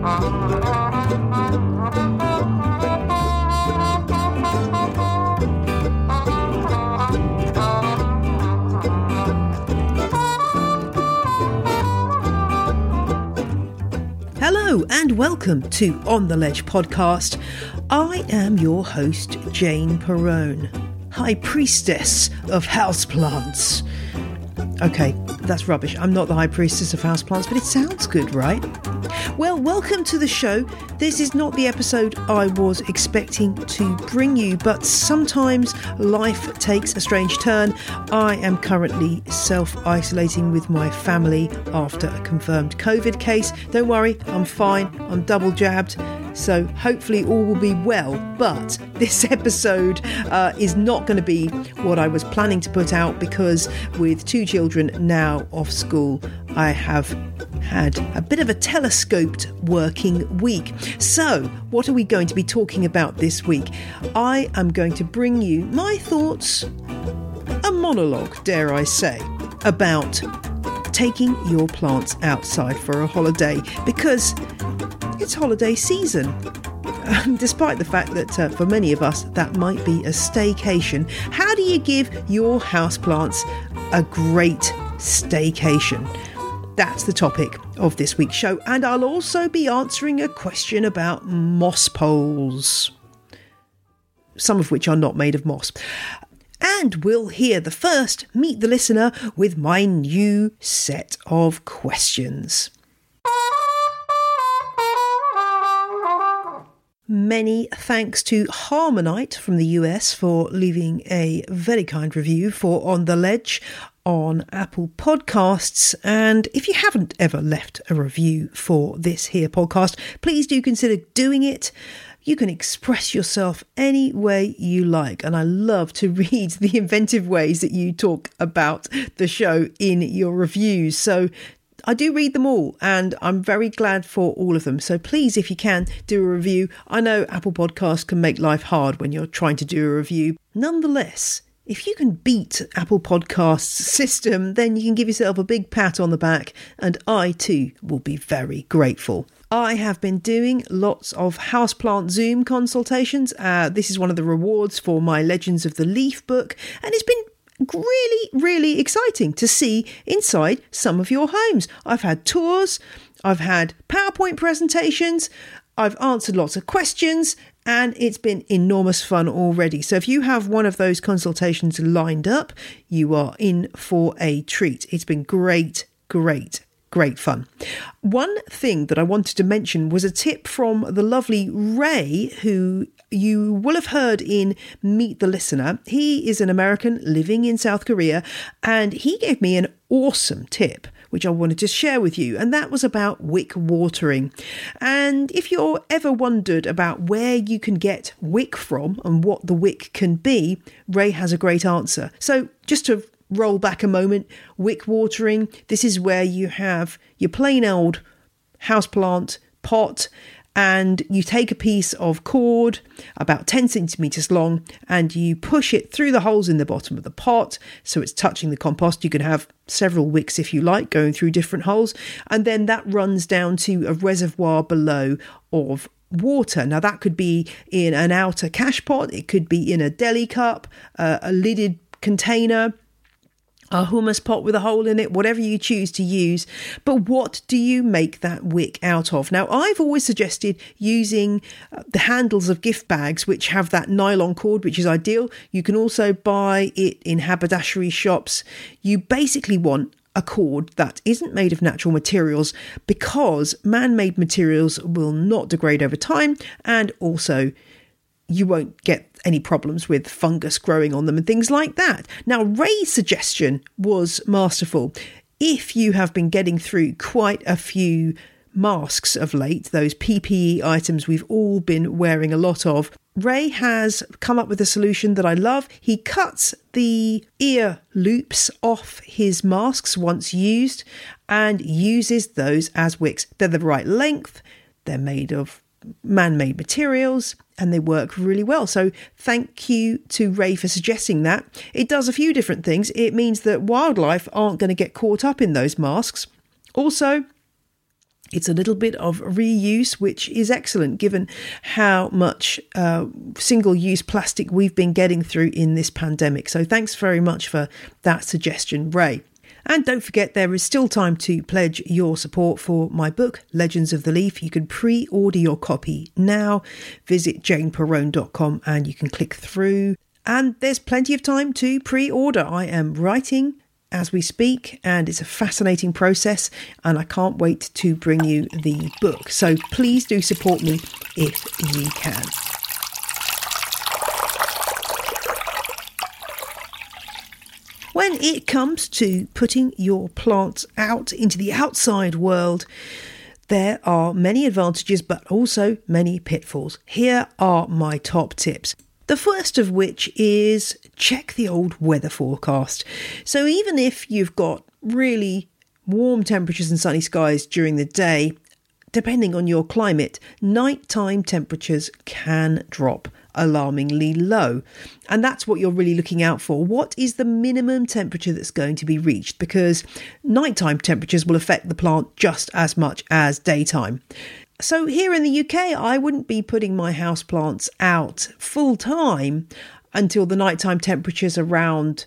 Hello and welcome to On the Ledge podcast. I am your host, Jane Perrone, High Priestess of Houseplants. Okay, that's rubbish. I'm not the High Priestess of Houseplants, but it sounds good, right? Well, welcome to the show. This is not the episode I was expecting to bring you, but sometimes life takes a strange turn. I am currently self isolating with my family after a confirmed COVID case. Don't worry, I'm fine. I'm double jabbed. So hopefully all will be well. But this episode uh, is not going to be what I was planning to put out because with two children now off school, I have had a bit of a telescoped working week. So, what are we going to be talking about this week? I am going to bring you my thoughts, a monologue, dare I say, about taking your plants outside for a holiday because it's holiday season. Despite the fact that uh, for many of us that might be a staycation, how do you give your houseplants a great staycation? That's the topic of this week's show, and I'll also be answering a question about moss poles, some of which are not made of moss. And we'll hear the first Meet the Listener with my new set of questions. Many thanks to Harmonite from the US for leaving a very kind review for On the Ledge on Apple Podcasts. And if you haven't ever left a review for this here podcast, please do consider doing it. You can express yourself any way you like. And I love to read the inventive ways that you talk about the show in your reviews. So I do read them all and I'm very glad for all of them. So please, if you can, do a review. I know Apple Podcasts can make life hard when you're trying to do a review. Nonetheless, if you can beat Apple Podcasts' system, then you can give yourself a big pat on the back, and I too will be very grateful. I have been doing lots of houseplant Zoom consultations. Uh, this is one of the rewards for my Legends of the Leaf book, and it's been really, really exciting to see inside some of your homes. I've had tours, I've had PowerPoint presentations, I've answered lots of questions, and it's been enormous fun already. So if you have one of those consultations lined up, you are in for a treat. It's been great, great great fun. One thing that I wanted to mention was a tip from the lovely Ray, who you will have heard in Meet the Listener. He is an American living in South Korea, and he gave me an awesome tip. Which I wanted to share with you, and that was about wick watering. And if you're ever wondered about where you can get wick from and what the wick can be, Ray has a great answer. So, just to roll back a moment, wick watering. This is where you have your plain old houseplant pot and you take a piece of cord about 10 centimeters long and you push it through the holes in the bottom of the pot so it's touching the compost. You can have several wicks if you like going through different holes, and then that runs down to a reservoir below of water. Now, that could be in an outer cache pot, it could be in a deli cup, uh, a lidded container a hummus pot with a hole in it, whatever you choose to use. But what do you make that wick out of? Now, I've always suggested using uh, the handles of gift bags, which have that nylon cord, which is ideal. You can also buy it in haberdashery shops. You basically want a cord that isn't made of natural materials because man made materials will not degrade over time and also you won't get any problems with fungus growing on them and things like that. Now, Ray's suggestion was masterful. If you have been getting through quite a few masks of late, those PPE items we've all been wearing a lot of, Ray has come up with a solution that I love. He cuts the ear loops off his masks once used and uses those as wicks. They're the right length, they're made of man made materials, and they work really well. So, thank you to Ray for suggesting that. It does a few different things. It means that wildlife aren't going to get caught up in those masks. Also, it's a little bit of reuse, which is excellent given how much uh, single use plastic we've been getting through in this pandemic. So, thanks very much for that suggestion, Ray. And don't forget, there is still time to pledge your support for my book, Legends of the Leaf. You can pre order your copy now. Visit janeperrone.com and you can click through. And there's plenty of time to pre order. I am writing as we speak, and it's a fascinating process. And I can't wait to bring you the book. So please do support me if you can. When it comes to putting your plants out into the outside world, there are many advantages but also many pitfalls. Here are my top tips. The first of which is check the old weather forecast. So, even if you've got really warm temperatures and sunny skies during the day, depending on your climate, nighttime temperatures can drop alarmingly low. And that's what you're really looking out for. What is the minimum temperature that's going to be reached? Because nighttime temperatures will affect the plant just as much as daytime. So, here in the UK, I wouldn't be putting my house plants out full time until the nighttime temperatures around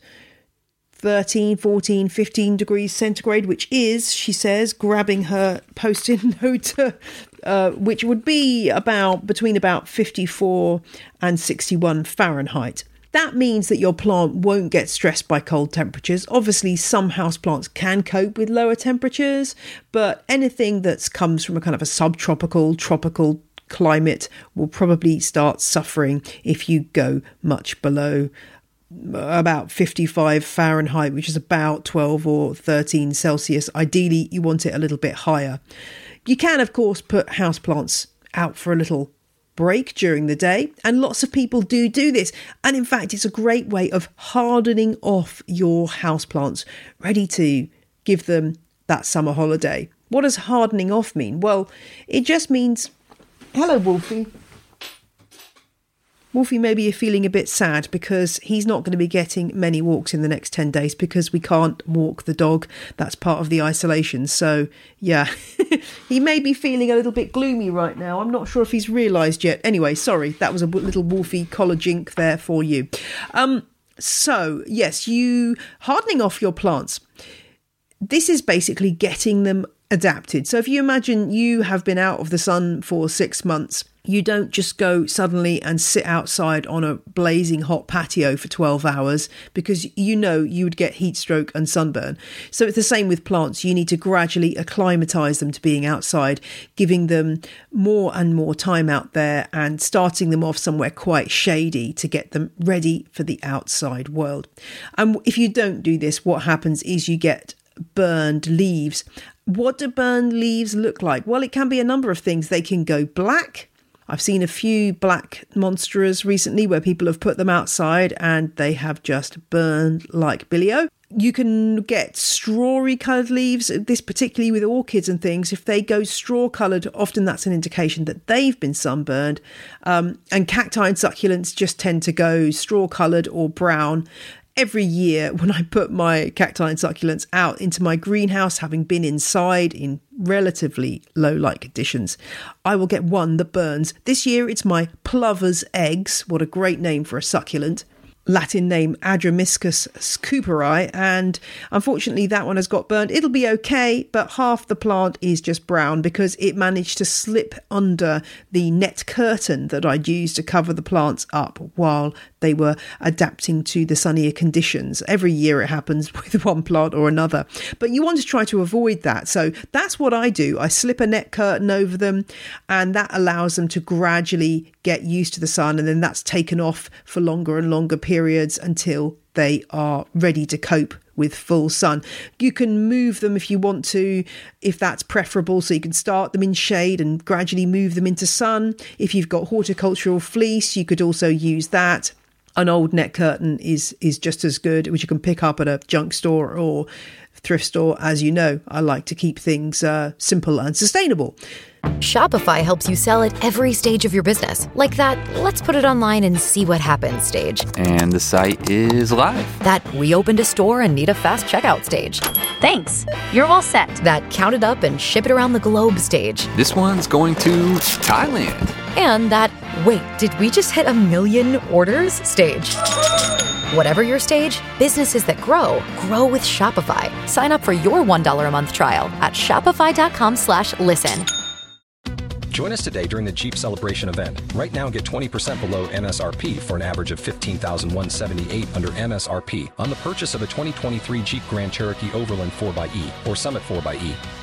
13, 14, 15 degrees centigrade, which is, she says, grabbing her post it note, uh, which would be about between about 54 and 61 Fahrenheit. That means that your plant won't get stressed by cold temperatures. Obviously, some houseplants can cope with lower temperatures, but anything that comes from a kind of a subtropical, tropical climate will probably start suffering if you go much below about 55 Fahrenheit, which is about 12 or 13 Celsius. Ideally, you want it a little bit higher. You can, of course, put houseplants out for a little break during the day, and lots of people do do this. And in fact, it's a great way of hardening off your houseplants, ready to give them that summer holiday. What does hardening off mean? Well, it just means, hello, Wolfie. Wolfie, maybe you're feeling a bit sad because he's not going to be getting many walks in the next 10 days because we can't walk the dog. That's part of the isolation. So, yeah, he may be feeling a little bit gloomy right now. I'm not sure if he's realised yet. Anyway, sorry, that was a little Wolfie collar jink there for you. Um, so, yes, you hardening off your plants. This is basically getting them adapted. So, if you imagine you have been out of the sun for six months, you don't just go suddenly and sit outside on a blazing hot patio for 12 hours because you know you would get heat stroke and sunburn. So it's the same with plants. You need to gradually acclimatize them to being outside, giving them more and more time out there and starting them off somewhere quite shady to get them ready for the outside world. And if you don't do this, what happens is you get burned leaves. What do burned leaves look like? Well, it can be a number of things. They can go black I've seen a few black monsteras recently where people have put them outside and they have just burned like bilio. You can get strawy coloured leaves, this particularly with orchids and things. If they go straw coloured, often that's an indication that they've been sunburned. Um, and cacti and succulents just tend to go straw coloured or brown every year when I put my cacti and succulents out into my greenhouse, having been inside in relatively low light conditions, I will get one that burns. This year it's my plover's eggs. What a great name for a succulent. Latin name Adromischus cooperi, and unfortunately that one has got burnt. It'll be okay, but half the plant is just brown because it managed to slip under the net curtain that I'd used to cover the plants up while they were adapting to the sunnier conditions. Every year it happens with one plant or another, but you want to try to avoid that. So that's what I do. I slip a net curtain over them, and that allows them to gradually get used to the sun, and then that's taken off for longer and longer periods until they are ready to cope with full sun. You can move them if you want to, if that's preferable. So you can start them in shade and gradually move them into sun. If you've got horticultural fleece, you could also use that an old net curtain is is just as good, which you can pick up at a junk store or thrift store. As you know, I like to keep things uh, simple and sustainable. Shopify helps you sell at every stage of your business, like that. Let's put it online and see what happens stage. And the site is live. That we opened a store and need a fast checkout stage. Thanks. You're all set. That count it up and ship it around the globe stage. This one's going to Thailand. And that wait, did we just hit a million orders stage? Whatever your stage, businesses that grow grow with Shopify. Sign up for your $1 a month trial at shopify.com slash listen. Join us today during the Jeep Celebration event. Right now, get 20% below MSRP for an average of 15178 under MSRP on the purchase of a 2023 Jeep Grand Cherokee Overland 4xE or Summit 4xE.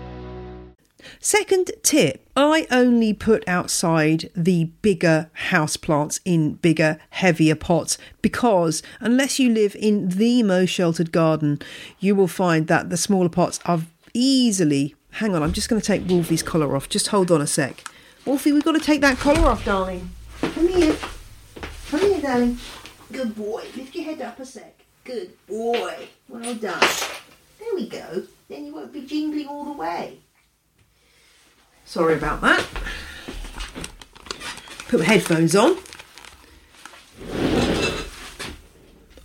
Second tip I only put outside the bigger house plants in bigger, heavier pots because unless you live in the most sheltered garden, you will find that the smaller pots are easily. Hang on, I'm just going to take Wolfie's collar off. Just hold on a sec. Wolfie, we've got to take that collar off, darling. Come here. Come here, darling. Good boy. Lift your head up a sec. Good boy. Well done. There we go. Then you won't be jingling all the way. Sorry about that. Put my headphones on.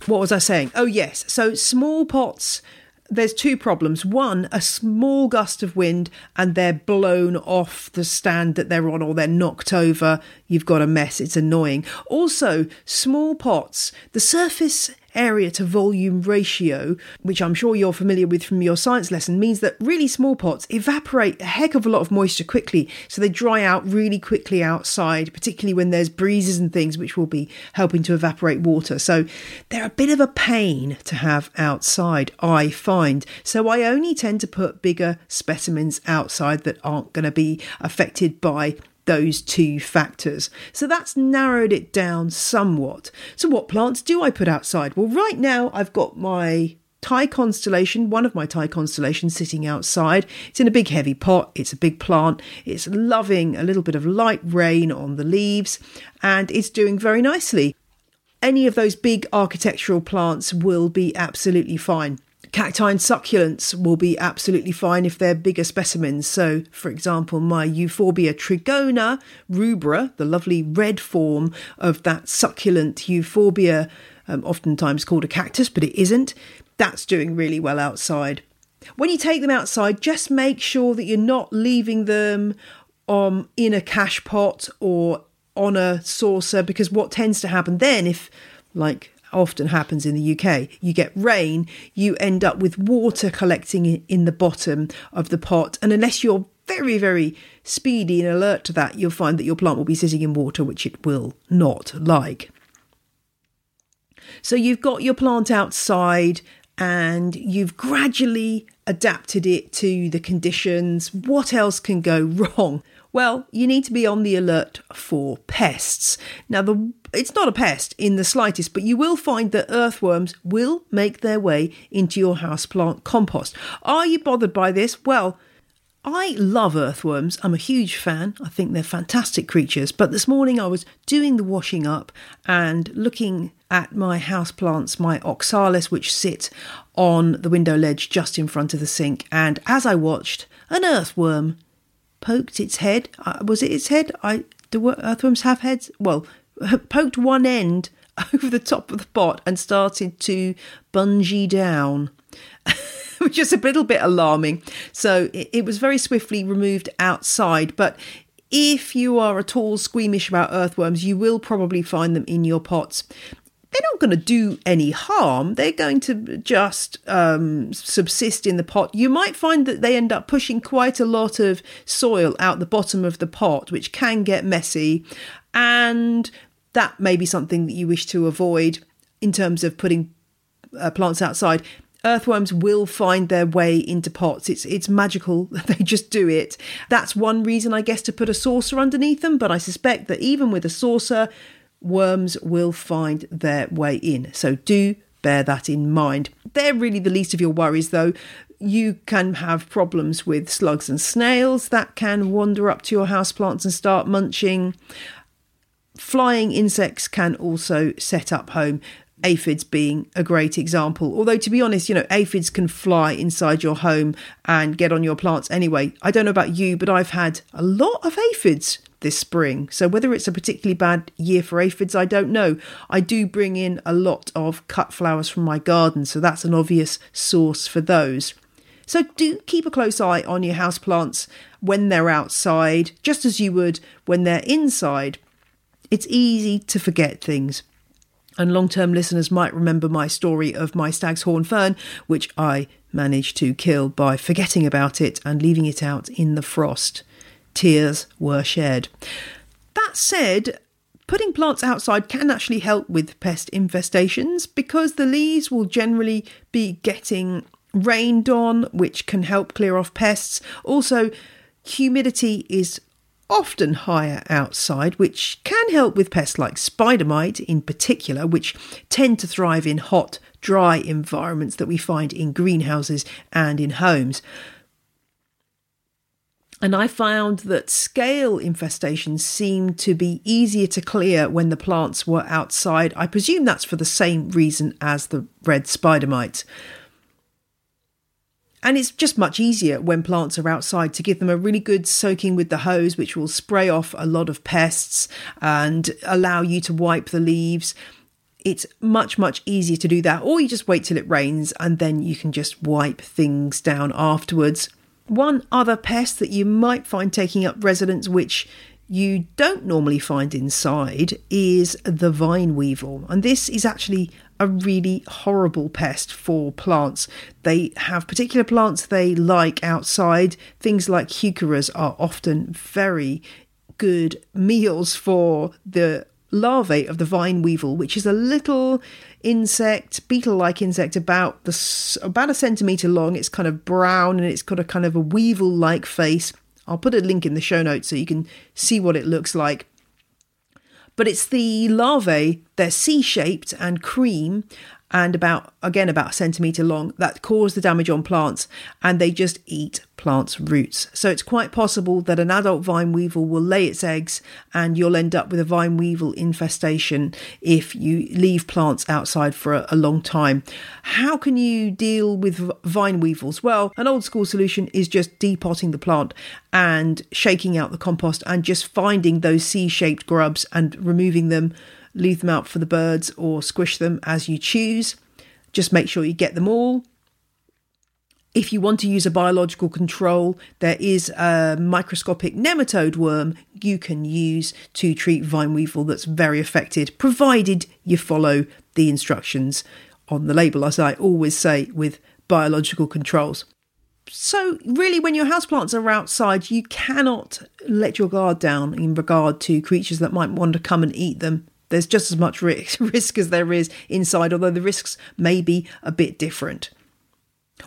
What was I saying? Oh, yes. So, small pots, there's two problems. One, a small gust of wind and they're blown off the stand that they're on or they're knocked over. You've got a mess. It's annoying. Also, small pots, the surface area to volume ratio, which I'm sure you're familiar with from your science lesson, means that really small pots evaporate a heck of a lot of moisture quickly. So they dry out really quickly outside, particularly when there's breezes and things, which will be helping to evaporate water. So they're a bit of a pain to have outside, I find. So I only tend to put bigger specimens outside that aren't going to be affected by those two factors. So that's narrowed it down somewhat. So, what plants do I put outside? Well, right now I've got my Thai constellation, one of my Thai constellations sitting outside. It's in a big heavy pot. It's a big plant. It's loving a little bit of light rain on the leaves and it's doing very nicely. Any of those big architectural plants will be absolutely fine. Cacti and succulents will be absolutely fine if they're bigger specimens. So, for example, my Euphorbia trigona rubra, the lovely red form of that succulent Euphorbia, um, oftentimes called a cactus, but it isn't, that's doing really well outside. When you take them outside, just make sure that you're not leaving them um, in a cache pot or on a saucer because what tends to happen then, if like often happens in the UK. You get rain, you end up with water collecting in the bottom of the pot. And unless you're very, very speedy and alert to that, you'll find that your plant will be sitting in water, which it will not like. So you've got your plant outside and you've gradually adapted it to the conditions. What else can go wrong? Well, you need to be on the alert for pests. Now, the it's not a pest in the slightest, but you will find that earthworms will make their way into your houseplant compost. Are you bothered by this? Well, I love earthworms. I'm a huge fan. I think they're fantastic creatures. But this morning I was doing the washing up and looking at my houseplants, my oxalis, which sit on the window ledge just in front of the sink. And as I watched, an earthworm poked its head. Uh, was it its head? I do earthworms have heads? Well, poked one end over the top of the pot and started to bungee down. which is a little bit alarming. So it, was very swiftly removed outside. But if you are at all squeamish about earthworms, you will probably find them in your pots. They're not going to do any harm. They're going to just um, subsist in the pot. You might find that they end up pushing quite a lot of soil out the bottom of the pot, which can get messy. And that may be something that you wish to avoid in terms of putting uh, plants outside earthworms will find their way into pots. It's it's magical. They just do it. That's one reason I guess to put a saucer underneath them, but I suspect that even with a saucer, worms will find their way in. So do bear that in mind. They're really the least of your worries though. You can have problems with slugs and snails that can wander up to your houseplants and start munching. Flying insects can also set up home aphids being a great example. Although, to be honest, you know, aphids can fly inside your home and get on your plants anyway. I don't know about you, but I've had a lot of aphids this spring. So, whether it's a particularly bad year for aphids, I don't know. I do bring in a lot of cut flowers from my garden, so that's an obvious source for those. So, do keep a close eye on your houseplants when they're outside, just as you would when they're inside. It's easy to forget things. And long term listeners might remember my story of my stag's horn fern, which I managed to kill by forgetting about it and leaving it out in the frost. Tears were shed. That said, putting plants outside can actually help with pest infestations because the leaves will generally be getting rained on, which can help clear off pests. Also, humidity is often higher outside, which can help with pests like spider mite in particular, which tend to thrive in hot, dry environments that we find in greenhouses and in homes. And I found that scale infestations seemed to be easier to clear when the plants were outside. I presume that's for the same reason as the red spider mite. And it's just much easier when plants are outside to give them a really good soaking with the hose, which will spray off a lot of pests and allow you to wipe the leaves. It's much, much easier to do that, or you just wait till it rains and then you can just wipe things down afterwards. One other pest that you might find taking up residence, which you don't normally find inside, is the vine weevil. And this is actually a really horrible pest for plants. They have particular plants they like outside. Things like heucheras are often very good meals for the larvae of the vine weevil, which is a little insect, beetle-like insect, about the about a centimeter long. It's kind of brown and it's got a kind of a weevil-like face. I'll put a link in the show notes so you can see what it looks like but it's the larvae, they're C shaped and cream and about, again, about a centimetre long that cause the damage on plants and they just eat plants' roots. So it's quite possible that an adult vine weevil will lay its eggs and you'll end up with a vine weevil infestation if you leave plants outside for a, a long time. How can you deal with vine weevils? Well, an old school solution is just depotting the plant and shaking out the compost and just finding those C shaped grubs and removing them leave them out for the birds or squish them as you choose. Just make sure you get them all. If you want to use a biological control, there is a microscopic nematode worm you can use to treat vine weevil that's very effective, provided you follow the instructions on the label, as I always say with biological controls. So, really, when your houseplants are outside, you cannot let your guard down in regard to creatures that might want to come and eat them. There's just as much risk as there is inside, although the risks may be a bit different.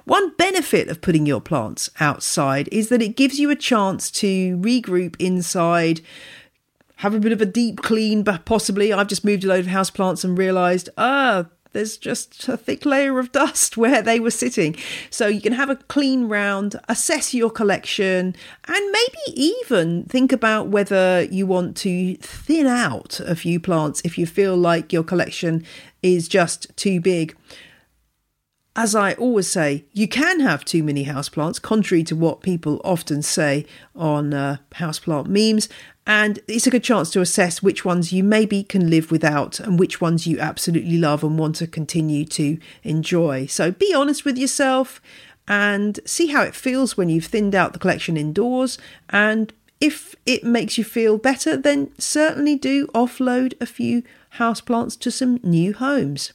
One benefit of putting your plants outside is that it gives you a chance to regroup inside, have a bit of a deep clean, but possibly I've just moved a load of houseplants and realised, ah, there's just a thick layer of dust where they were sitting. So you can have a clean round, assess your collection, and maybe even think about whether you want to thin out a few plants if you feel like your collection is just too big. As I always say, you can have too many houseplants, contrary to what people often say on uh, houseplant memes. And it's a good chance to assess which ones you maybe can live without and which ones you absolutely love and want to continue to enjoy. So be honest with yourself and see how it feels when you've thinned out the collection indoors. And if it makes you feel better, then certainly do offload a few houseplants to some new homes.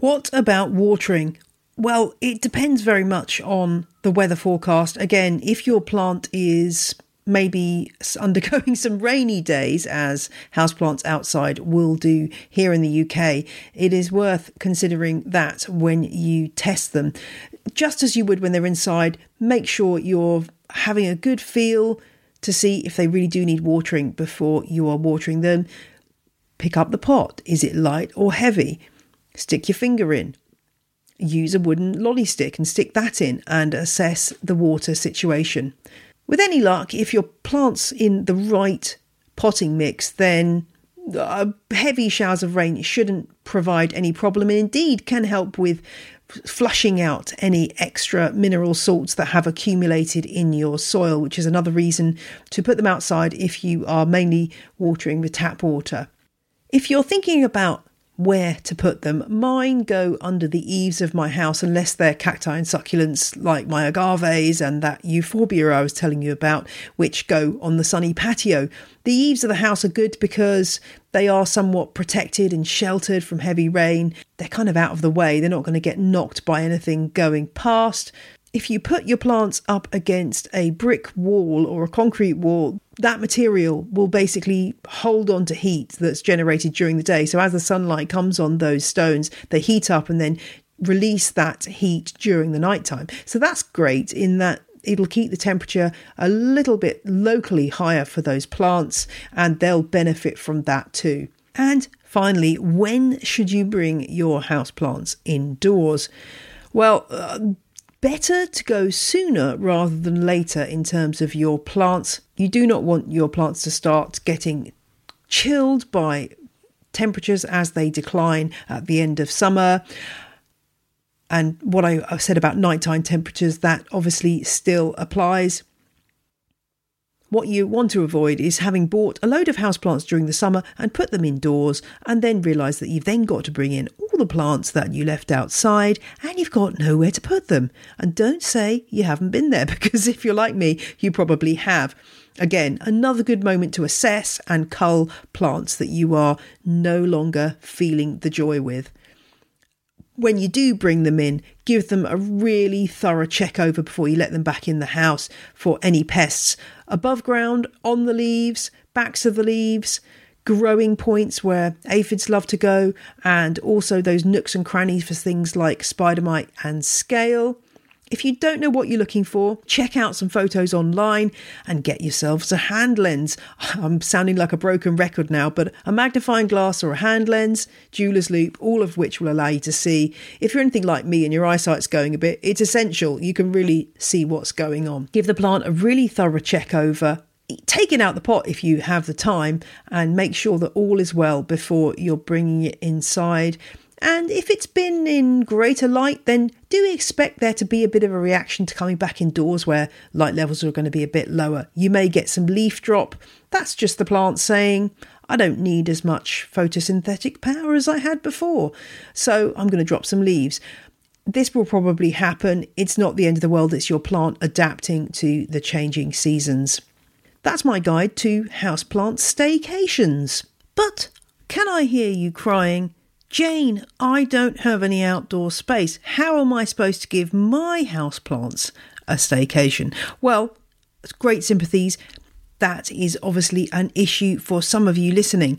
What about watering? Well, it depends very much on the weather forecast. Again, if your plant is maybe undergoing some rainy days, as houseplants outside will do here in the UK, it is worth considering that when you test them. Just as you would when they're inside, make sure you're having a good feel to see if they really do need watering before you are watering them. Pick up the pot. Is it light or heavy? Stick your finger in. Use a wooden lolly stick and stick that in and assess the water situation. With any luck, if your plant's in the right potting mix, then uh, heavy showers of rain shouldn't provide any problem and indeed can help with flushing out any extra mineral salts that have accumulated in your soil, which is another reason to put them outside if you are mainly watering with tap water. If you're thinking about where to put them. Mine go under the eaves of my house unless they're cacti and succulents like my agaves and that euphorbia I was telling you about, which go on the sunny patio. The eaves of the house are good because they are somewhat protected and sheltered from heavy rain. They're kind of out of the way, they're not going to get knocked by anything going past if you put your plants up against a brick wall or a concrete wall, that material will basically hold on to heat that's generated during the day. So as the sunlight comes on those stones, they heat up and then release that heat during the nighttime. So that's great in that it'll keep the temperature a little bit locally higher for those plants and they'll benefit from that too. And finally, when should you bring your house plants indoors? Well, uh, better to go sooner rather than later in terms of your plants. You do not want your plants to start getting chilled by temperatures as they decline at the end of summer. And what I said about nighttime temperatures, that obviously still applies. What you want to avoid is having bought a load of houseplants during the summer and put them indoors and then realise that you've then got to bring in all the plants that you left outside and you've got nowhere to put them. And don't say you haven't been there because if you're like me, you probably have. Again, another good moment to assess and cull plants that you are no longer feeling the joy with when you do bring them in, give them a really thorough check over before you let them back in the house for any pests above ground, on the leaves, backs of the leaves, growing points where aphids love to go, and also those nooks and crannies for things like spider mite and scale. If you don't know what you're looking for, check out some photos online and get yourselves a hand lens. I'm sounding like a broken record now, but a magnifying glass or a hand lens, jeweler's loupe, all of which will allow you to see. If you're anything like me and your eyesight's going a bit, it's essential. You can really see what's going on. Give the plant a really thorough check over take it out the pot if you have the time and make sure that all is well before you're bringing it inside and if it's been in greater light, then do expect there to be a bit of a reaction to coming back indoors where light levels are going to be a bit lower. You may get some leaf drop. That's just the plant saying, I don't need as much photosynthetic power as I had before. So I'm going to drop some leaves. This will probably happen. It's not the end of the world, it's your plant adapting to the changing seasons. That's my guide to houseplant staycations. But can I hear you crying? Jane, I don't have any outdoor space. How am I supposed to give my houseplants a staycation? Well, great sympathies. That is obviously an issue for some of you listening.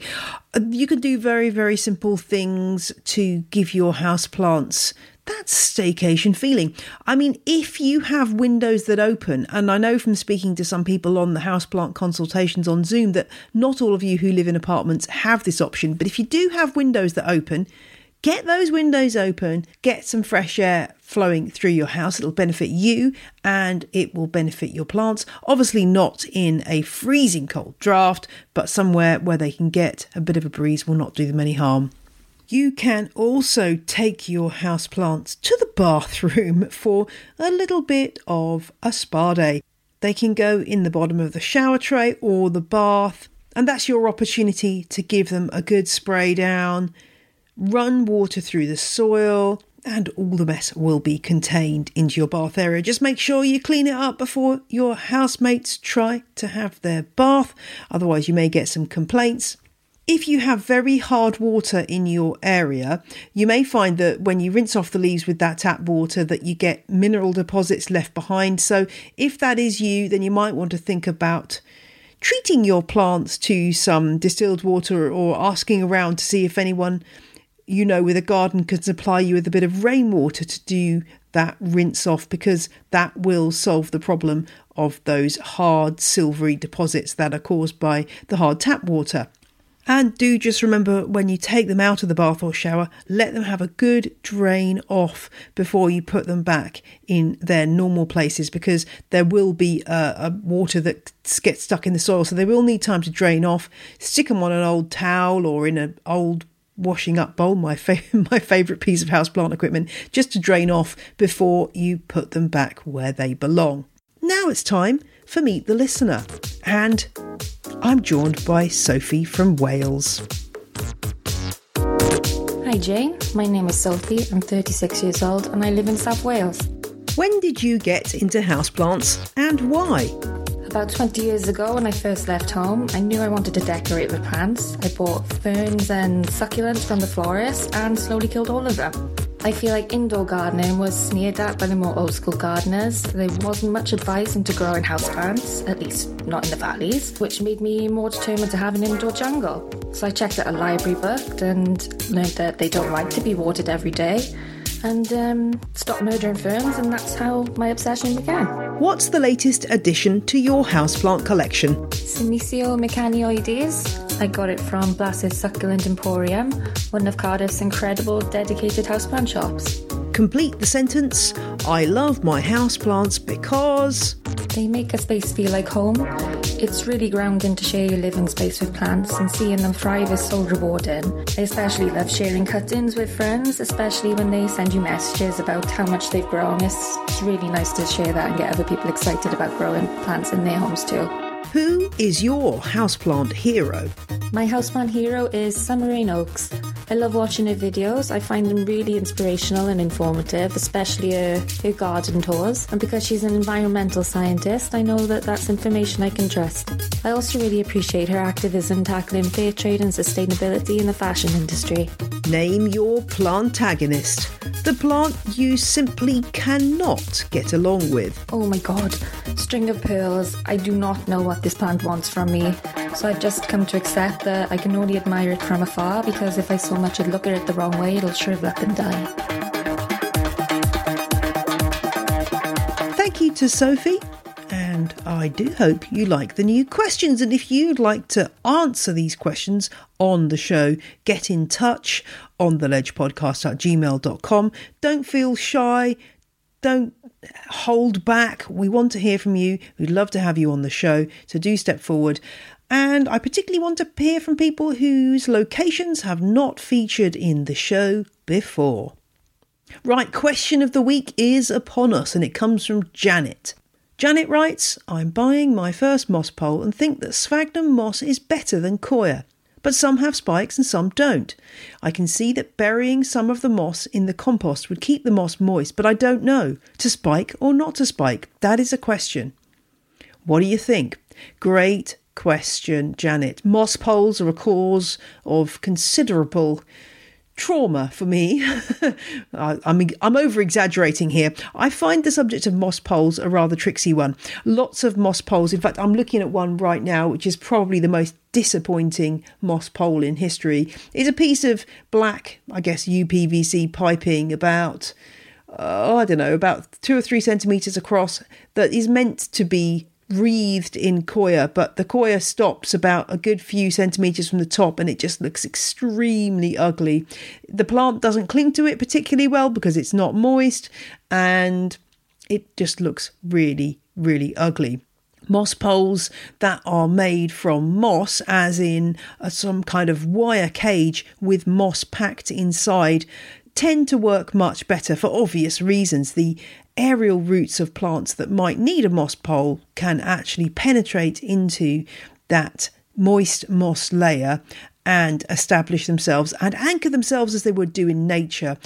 Uh, you can do very, very simple things to give your houseplants that's staycation feeling. I mean, if you have windows that open, and I know from speaking to some people on the houseplant consultations on Zoom that not all of you who live in apartments have this option, but if you do have windows that open, get those windows open, get some fresh air flowing through your house. It'll benefit you and it will benefit your plants. Obviously, not in a freezing cold draft, but somewhere where they can get a bit of a breeze will not do them any harm. You can also take your houseplants to the bathroom for a little bit of a spa day. They can go in the bottom of the shower tray or the bath, and that's your opportunity to give them a good spray down, run water through the soil, and all the mess will be contained into your bath area. Just make sure you clean it up before your housemates try to have their bath, otherwise, you may get some complaints. If you have very hard water in your area, you may find that when you rinse off the leaves with that tap water that you get mineral deposits left behind. So if that is you, then you might want to think about treating your plants to some distilled water or asking around to see if anyone you know with a garden can supply you with a bit of rainwater to do that rinse off because that will solve the problem of those hard silvery deposits that are caused by the hard tap water. And do just remember when you take them out of the bath or shower, let them have a good drain off before you put them back in their normal places because there will be a, water that gets stuck in the soil. So they will need time to drain off. Stick them on an old towel or in an old washing up bowl, my, fa- my favourite piece of houseplant equipment, just to drain off before you put them back where they belong. Now it's time for Meet the Listener. And I'm joined by Sophie from Wales. Hi Jane, my name is Sophie, I'm 36 years old and I live in South Wales. When did you get into houseplants and why? About 20 years ago, when I first left home, I knew I wanted to decorate with plants. I bought ferns and succulents from the florist and slowly killed all of them. I feel like indoor gardening was sneered at by the more old school gardeners. There wasn't much advice into growing houseplants, at least not in the valleys, which made me more determined to have an indoor jungle. So I checked out a library book and learned that they don't like to be watered every day and um, stopped murdering ferns, and that's how my obsession began. What's the latest addition to your houseplant collection? Senecio mikanioides. I got it from Blas's Succulent Emporium, one of Cardiff's incredible dedicated houseplant shops. Complete the sentence I love my houseplants because. They make a space feel like home. It's really grounding to share your living space with plants, and seeing them thrive is so rewarding. I especially love sharing cuttings with friends, especially when they send you messages about how much they've grown. It's, it's really nice to share that and get other people excited about growing plants in their homes too. Who is your houseplant hero? My houseplant hero is Summer Rayne Oakes. I love watching her videos. I find them really inspirational and informative, especially her, her garden tours. And because she's an environmental scientist, I know that that's information I can trust. I also really appreciate her activism tackling fair trade and sustainability in the fashion industry. Name your plantagonist. The plant you simply cannot get along with. Oh my god, string of pearls. I do not know what this plant wants from me. So I've just come to accept that I can only admire it from afar because if I so much as look at it the wrong way, it'll shrivel up and die. Thank you to Sophie. And I do hope you like the new questions. And if you'd like to answer these questions on the show, get in touch on the ledgepodcast at gmail.com. Don't feel shy. Don't hold back. We want to hear from you. We'd love to have you on the show. So do step forward. And I particularly want to hear from people whose locations have not featured in the show before. Right, question of the week is upon us, and it comes from Janet. Janet writes, I'm buying my first moss pole and think that sphagnum moss is better than coir, but some have spikes and some don't. I can see that burying some of the moss in the compost would keep the moss moist, but I don't know to spike or not to spike. That is a question. What do you think? Great question, Janet. Moss poles are a cause of considerable trauma for me. I, mean, I'm over exaggerating here. I find the subject of moss poles a rather tricksy one. Lots of moss poles. In fact, I'm looking at one right now, which is probably the most disappointing moss pole in history. It's a piece of black, I guess, UPVC piping about, oh, I don't know, about two or three centimeters across that is meant to be wreathed in coir, but the coir stops about a good few centimetres from the top and it just looks extremely ugly. The plant doesn't cling to it particularly well because it's not moist and it just looks really, really ugly. moss poles that are made from moss, as in some kind of wire cage with moss packed inside, tend to work much better for obvious reasons. The aerial roots of plants that might need a moss pole can actually penetrate into that moist moss layer and establish themselves and anchor themselves as they would do in nature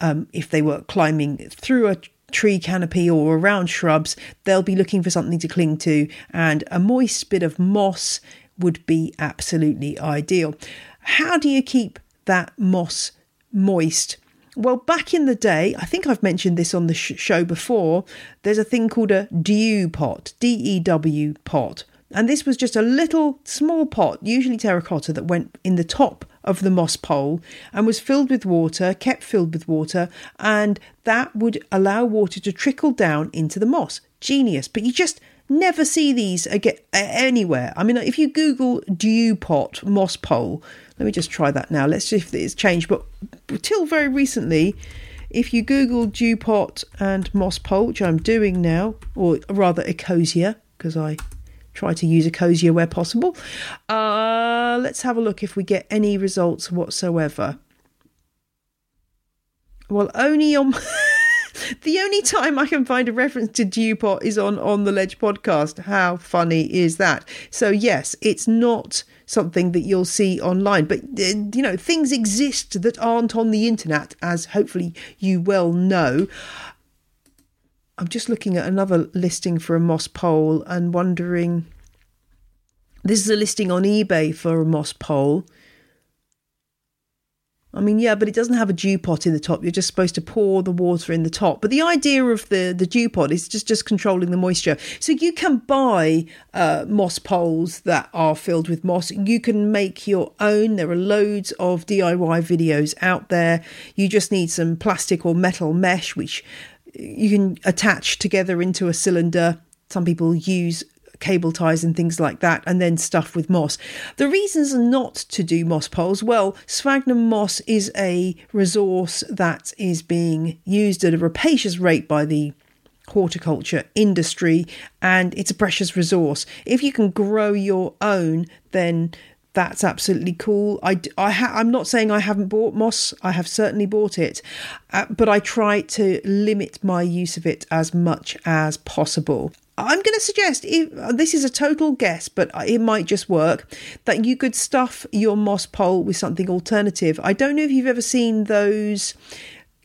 um, if they were climbing through a tree canopy or around shrubs, they'll be looking for something to cling to, and a moist bit of moss would be absolutely ideal. How do you keep that moss moist? Well, back in the day, I think I've mentioned this on the sh- show before, there's a thing called a dew pot, D E W pot. And this was just a little small pot, usually terracotta, that went in the top of the moss pole and was filled with water, kept filled with water, and that would allow water to trickle down into the moss. Genius. But you just never see these again anywhere. I mean, if you Google dew pot moss pole, let me just try that now. Let's see if it's changed. But till very recently, if you Google dew pot and moss pole, which I'm doing now, or rather ecosia, because I try to use Ecosia where possible. Uh, let's have a look if we get any results whatsoever. Well, only on. the only time I can find a reference to dew pot is on on the Ledge podcast. How funny is that? So yes, it's not something that you'll see online, but uh, you know things exist that aren't on the internet, as hopefully you well know. I'm just looking at another listing for a moss pole and wondering. This is a listing on eBay for a moss pole. I mean, yeah, but it doesn't have a dew pot in the top. You're just supposed to pour the water in the top. But the idea of the, the dew pot is just, just controlling the moisture. So you can buy uh, moss poles that are filled with moss. You can make your own. There are loads of DIY videos out there. You just need some plastic or metal mesh, which you can attach together into a cylinder. Some people use cable ties and things like that, and then stuff with moss. The reasons not to do moss poles well, sphagnum moss is a resource that is being used at a rapacious rate by the horticulture industry and it's a precious resource. If you can grow your own, then that's absolutely cool. I, I ha- I'm not saying I haven't bought moss. I have certainly bought it, uh, but I try to limit my use of it as much as possible. I'm going to suggest, if this is a total guess, but it might just work, that you could stuff your moss pole with something alternative. I don't know if you've ever seen those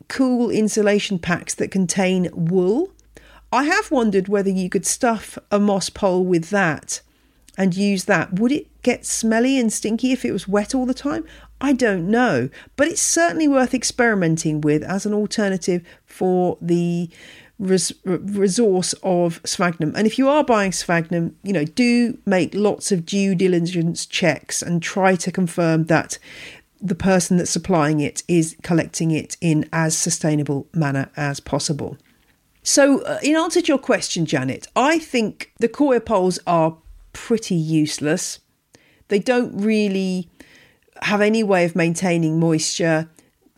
cool insulation packs that contain wool. I have wondered whether you could stuff a moss pole with that and use that. Would it get smelly and stinky if it was wet all the time? I don't know, but it's certainly worth experimenting with as an alternative for the res- resource of sphagnum. And if you are buying sphagnum, you know, do make lots of due diligence checks and try to confirm that the person that's supplying it is collecting it in as sustainable manner as possible. So, uh, in answer to your question, Janet, I think the coir poles are pretty useless. They don't really have any way of maintaining moisture.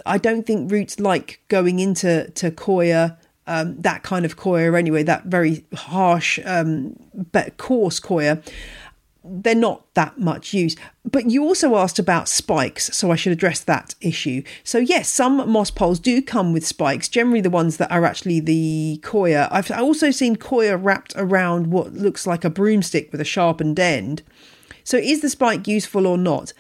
I don't think roots like going into to coir, um, that kind of coir anyway, that very harsh, um, but coarse coir. They're not that much use. But you also asked about spikes, so I should address that issue. So, yes, some moss poles do come with spikes, generally the ones that are actually the coir. I've also seen coir wrapped around what looks like a broomstick with a sharpened end. So, is the spike useful or not?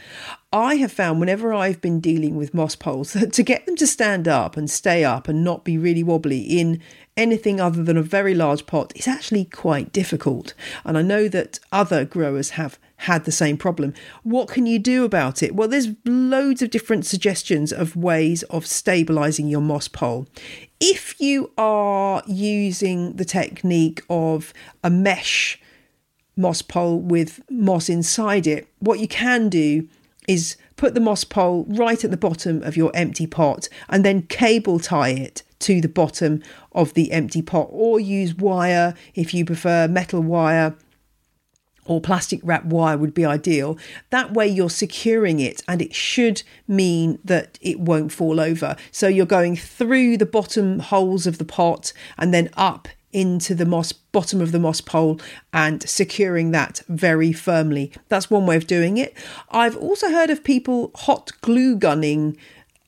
I have found whenever I've been dealing with moss poles that to get them to stand up and stay up and not be really wobbly in anything other than a very large pot is actually quite difficult. And I know that other growers have had the same problem. What can you do about it? Well, there's loads of different suggestions of ways of stabilizing your moss pole. If you are using the technique of a mesh moss pole with moss inside it, what you can do is put the moss pole right at the bottom of your empty pot and then cable tie it to the bottom of the empty pot or use wire if you prefer metal wire or plastic wrap wire would be ideal. That way you're securing it and it should mean that it won't fall over. So you're going through the bottom holes of the pot and then up into the moss bottom of the moss pole and securing that very firmly. That's one way of doing it. I've also heard of people hot glue gunning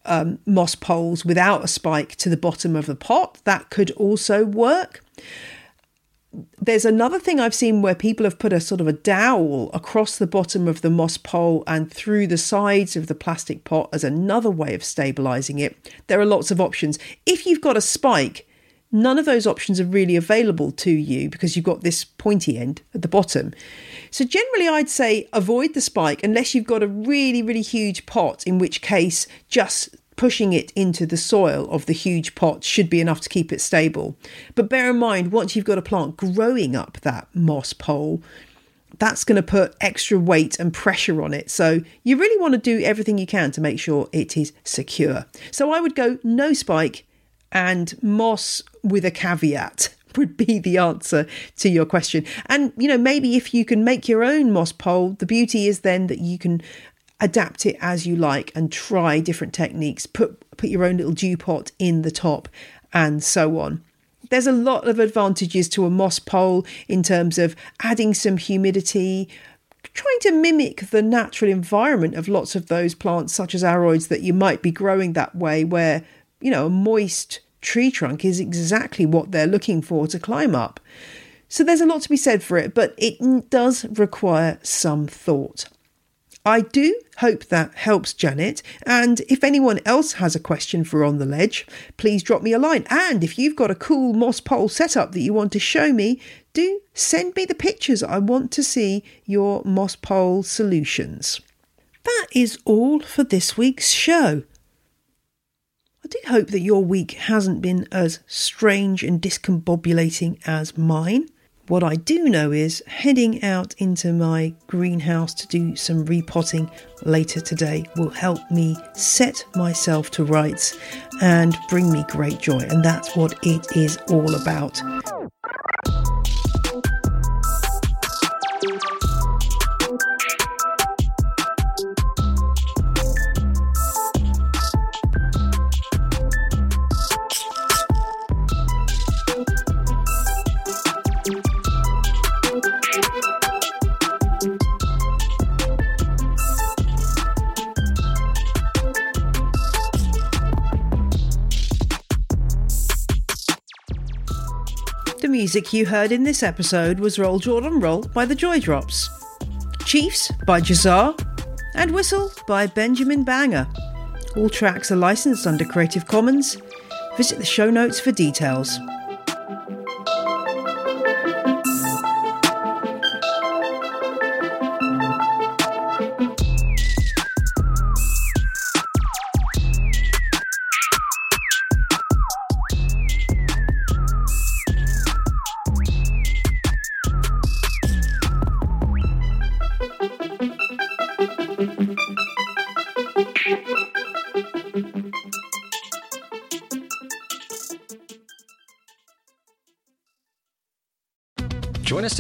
um, moss poles without a spike to the bottom of the pot. That could also work. There's another thing I've seen where people have put a sort of a dowel across the bottom of the moss pole and through the sides of the plastic pot as another way of stabilizing it. There are lots of options. If you've got a spike, none of those options are really available to you because you've got this pointy end at the bottom. So, generally, I'd say avoid the spike unless you've got a really, really huge pot, in which case, just pushing it into the soil of the huge pot should be enough to keep it stable. But bear in mind, once you've got a plant growing up that moss pole, that's going to put extra weight and pressure on it. So you really want to do everything you can to make sure it is secure. So I would go no spike and moss with a caveat would be the answer to your question. And you know, maybe if you can make your own moss pole, the beauty is then that you can adapt it as you like and try different techniques. Put put your own little dew pot in the top and so on. There's a lot of advantages to a moss pole in terms of adding some humidity, trying to mimic the natural environment of lots of those plants, such as aroids, that you might be growing that way, where, you know, a moist tree trunk is exactly what they're looking for to climb up. So there's a lot to be said for it, but it does require some thought. I do hope that helps Janet. And if anyone else has a question for On the Ledge, please drop me a line. And if you've got a cool moss pole setup that you want to show me, do send me the pictures. I want to see your moss pole solutions. That is all for this week's show. Do hope that your week hasn't been as strange and discombobulating as mine. What I do know is heading out into my greenhouse to do some repotting later today will help me set myself to rights and bring me great joy. And that's what it is all about. Music you heard in this episode was Roll Jordan Roll by the Joy Drops, Chiefs by Jazar, and Whistle by Benjamin Banger. All tracks are licensed under Creative Commons. Visit the show notes for details.